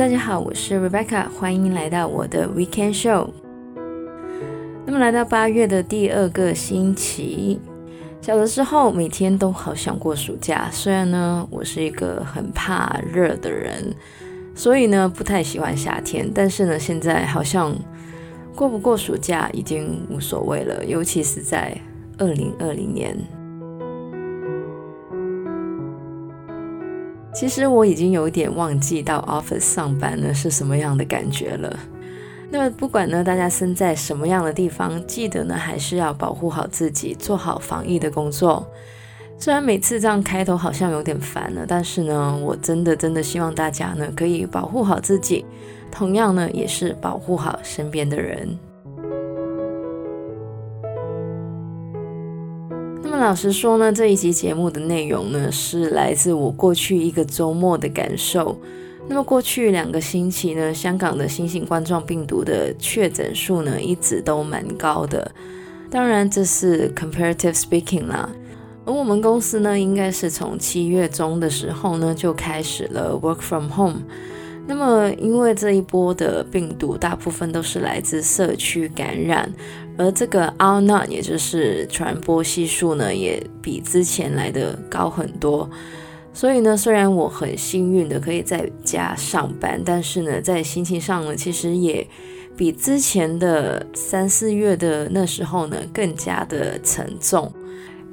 大家好，我是 Rebecca，欢迎来到我的 Weekend Show。那么来到八月的第二个星期，小的时候每天都好想过暑假，虽然呢我是一个很怕热的人，所以呢不太喜欢夏天，但是呢现在好像过不过暑假已经无所谓了，尤其是在二零二零年。其实我已经有点忘记到 office 上班呢是什么样的感觉了。那么不管呢大家身在什么样的地方，记得呢还是要保护好自己，做好防疫的工作。虽然每次这样开头好像有点烦了，但是呢我真的真的希望大家呢可以保护好自己，同样呢也是保护好身边的人。老实说呢，这一集节目的内容呢，是来自我过去一个周末的感受。那么过去两个星期呢，香港的新型冠状病毒的确诊数呢，一直都蛮高的。当然，这是 comparative speaking 啦。而我们公司呢，应该是从七月中的时候呢，就开始了 work from home。那么，因为这一波的病毒大部分都是来自社区感染，而这个 R0，也就是传播系数呢，也比之前来的高很多。所以呢，虽然我很幸运的可以在家上班，但是呢，在心情上呢，其实也比之前的三四月的那时候呢，更加的沉重。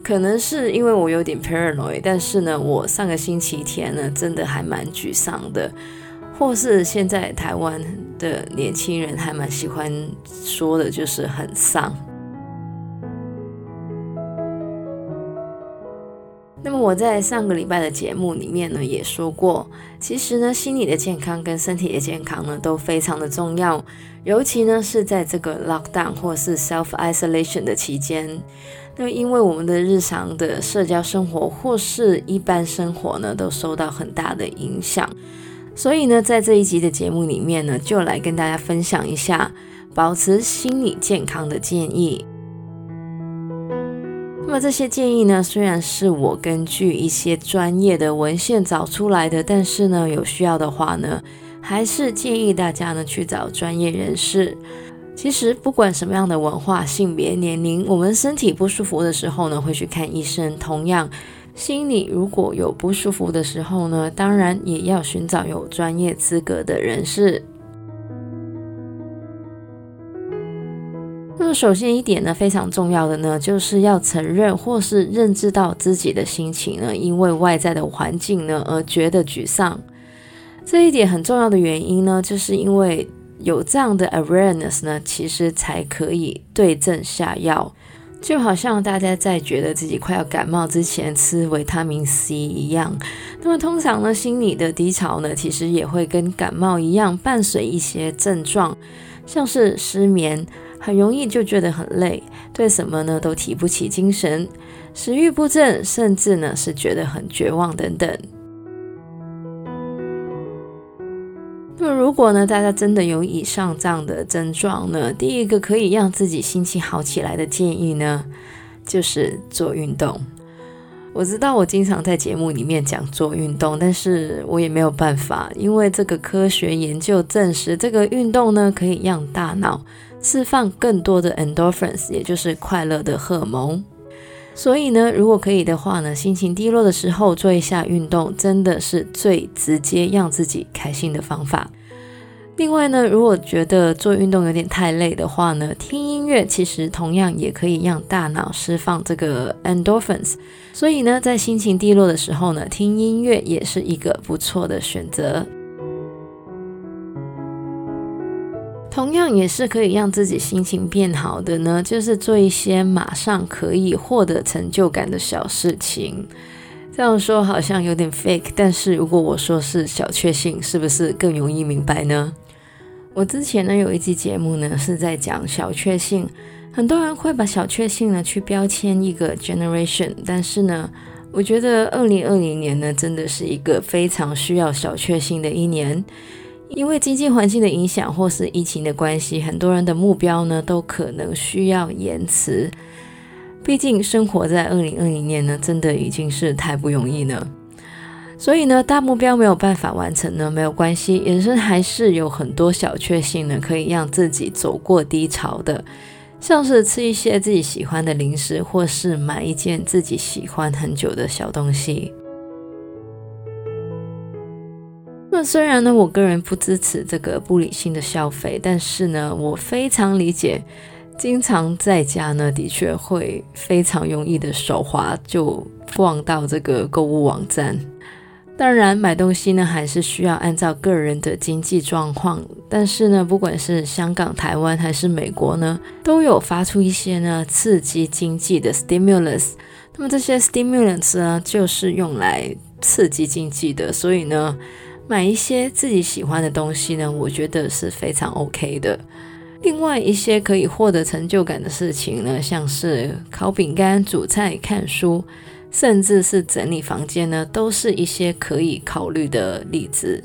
可能是因为我有点 paranoid，但是呢，我上个星期天呢，真的还蛮沮丧的。或是现在台湾的年轻人还蛮喜欢说的，就是很丧。那么我在上个礼拜的节目里面呢，也说过，其实呢，心理的健康跟身体的健康呢，都非常的重要，尤其呢是在这个 lockdown 或是 self isolation 的期间，那因为我们的日常的社交生活或是一般生活呢，都受到很大的影响。所以呢，在这一集的节目里面呢，就来跟大家分享一下保持心理健康的建议。那么这些建议呢，虽然是我根据一些专业的文献找出来的，但是呢，有需要的话呢，还是建议大家呢去找专业人士。其实不管什么样的文化、性别、年龄，我们身体不舒服的时候呢，会去看医生。同样。心里如果有不舒服的时候呢，当然也要寻找有专业资格的人士。那么首先一点呢，非常重要的呢，就是要承认或是认知到自己的心情呢，因为外在的环境呢而觉得沮丧。这一点很重要的原因呢，就是因为有这样的 awareness 呢，其实才可以对症下药。就好像大家在觉得自己快要感冒之前吃维他命 C 一样，那么通常呢，心理的低潮呢，其实也会跟感冒一样，伴随一些症状，像是失眠，很容易就觉得很累，对什么呢都提不起精神，食欲不振，甚至呢是觉得很绝望等等。那么如果呢，大家真的有以上这样的症状呢，第一个可以让自己心情好起来的建议呢，就是做运动。我知道我经常在节目里面讲做运动，但是我也没有办法，因为这个科学研究证实，这个运动呢可以让大脑释放更多的 endorphins，也就是快乐的荷尔蒙。所以呢，如果可以的话呢，心情低落的时候做一下运动，真的是最直接让自己开心的方法。另外呢，如果觉得做运动有点太累的话呢，听音乐其实同样也可以让大脑释放这个 endorphins。所以呢，在心情低落的时候呢，听音乐也是一个不错的选择。同样也是可以让自己心情变好的呢，就是做一些马上可以获得成就感的小事情。这样说好像有点 fake，但是如果我说是小确幸，是不是更容易明白呢？我之前呢有一集节目呢是在讲小确幸，很多人会把小确幸呢去标签一个 generation，但是呢，我觉得二零二零年呢真的是一个非常需要小确幸的一年。因为经济环境的影响，或是疫情的关系，很多人的目标呢都可能需要延迟。毕竟生活在二零二零年呢，真的已经是太不容易了。所以呢，大目标没有办法完成呢，没有关系，人生还是有很多小确幸呢，可以让自己走过低潮的，像是吃一些自己喜欢的零食，或是买一件自己喜欢很久的小东西。那虽然呢，我个人不支持这个不理性的消费，但是呢，我非常理解，经常在家呢，的确会非常容易的手滑就逛到这个购物网站。当然，买东西呢还是需要按照个人的经济状况。但是呢，不管是香港、台湾还是美国呢，都有发出一些呢刺激经济的 stimulus。那么这些 stimulus 呢，就是用来刺激经济的。所以呢，买一些自己喜欢的东西呢，我觉得是非常 OK 的。另外一些可以获得成就感的事情呢，像是烤饼干、煮菜、看书。甚至是整理房间呢，都是一些可以考虑的例子。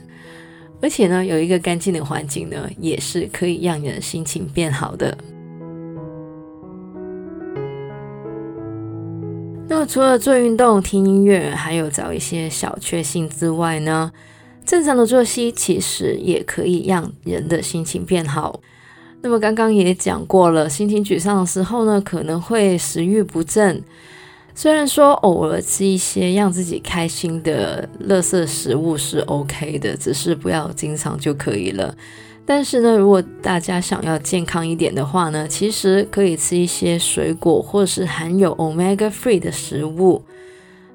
而且呢，有一个干净的环境呢，也是可以让人心情变好的。那除了做运动、听音乐，还有找一些小确幸之外呢，正常的作息其实也可以让人的心情变好。那么刚刚也讲过了，心情沮丧的时候呢，可能会食欲不振。虽然说偶尔吃一些让自己开心的垃圾食物是 OK 的，只是不要经常就可以了。但是呢，如果大家想要健康一点的话呢，其实可以吃一些水果或是含有 Omega 3的食物。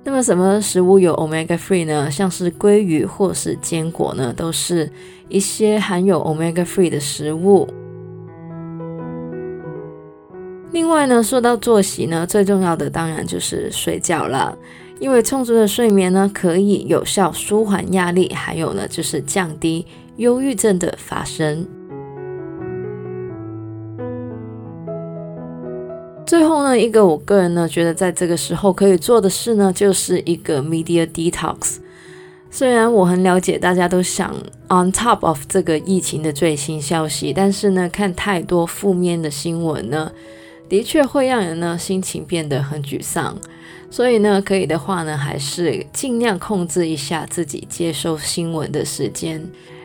那么什么食物有 Omega 3呢？像是鲑鱼或是坚果呢，都是一些含有 Omega 3的食物。另外呢，说到作息呢，最重要的当然就是睡觉了，因为充足的睡眠呢，可以有效舒缓压力，还有呢，就是降低忧郁症的发生。呢，一个我个人呢觉得在这个时候可以做的事呢，就是一个 media detox。虽然我很了解大家都想 on top of 这个疫情的最新消息，但是呢，看太多负面的新闻呢。的确会让人呢心情变得很沮丧，所以呢，可以的话呢，还是尽量控制一下自己接收新闻的时间。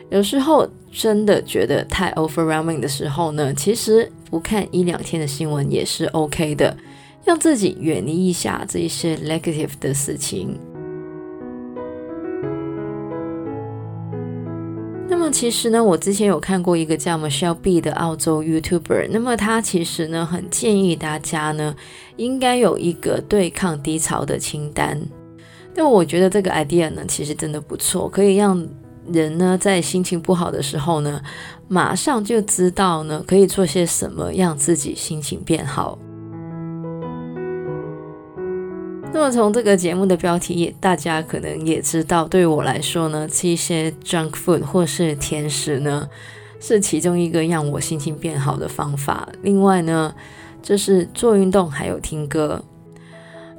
有时候真的觉得太 overwhelming 的时候呢，其实不看一两天的新闻也是 OK 的，让自己远离一下这一些 negative 的事情。那么其实呢，我之前有看过一个叫 Michelle B 的澳洲 YouTuber，那么他其实呢很建议大家呢应该有一个对抗低潮的清单。那我觉得这个 idea 呢其实真的不错，可以让人呢在心情不好的时候呢，马上就知道呢可以做些什么让自己心情变好。那么从这个节目的标题也，大家可能也知道，对我来说呢，吃一些 junk food 或是甜食呢，是其中一个让我心情变好的方法。另外呢，就是做运动还有听歌。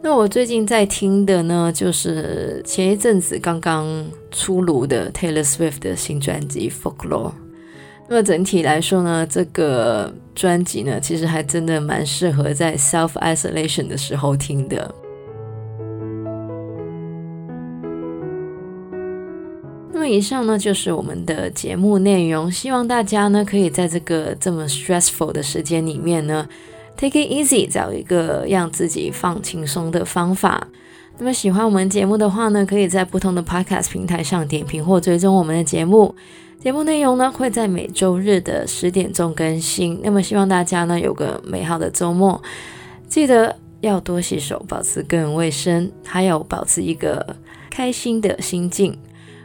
那我最近在听的呢，就是前一阵子刚刚出炉的 Taylor Swift 的新专辑《Folklore》。那么整体来说呢，这个专辑呢，其实还真的蛮适合在 self isolation 的时候听的。那么以上呢就是我们的节目内容，希望大家呢可以在这个这么 stressful 的时间里面呢，take it easy，找一个让自己放轻松的方法。那么喜欢我们节目的话呢，可以在不同的 podcast 平台上点评或追踪我们的节目。节目内容呢会在每周日的十点钟更新。那么希望大家呢有个美好的周末，记得要多洗手，保持个人卫生，还有保持一个开心的心境。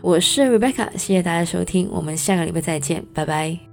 我是 Rebecca，谢谢大家收听，我们下个礼拜再见，拜拜。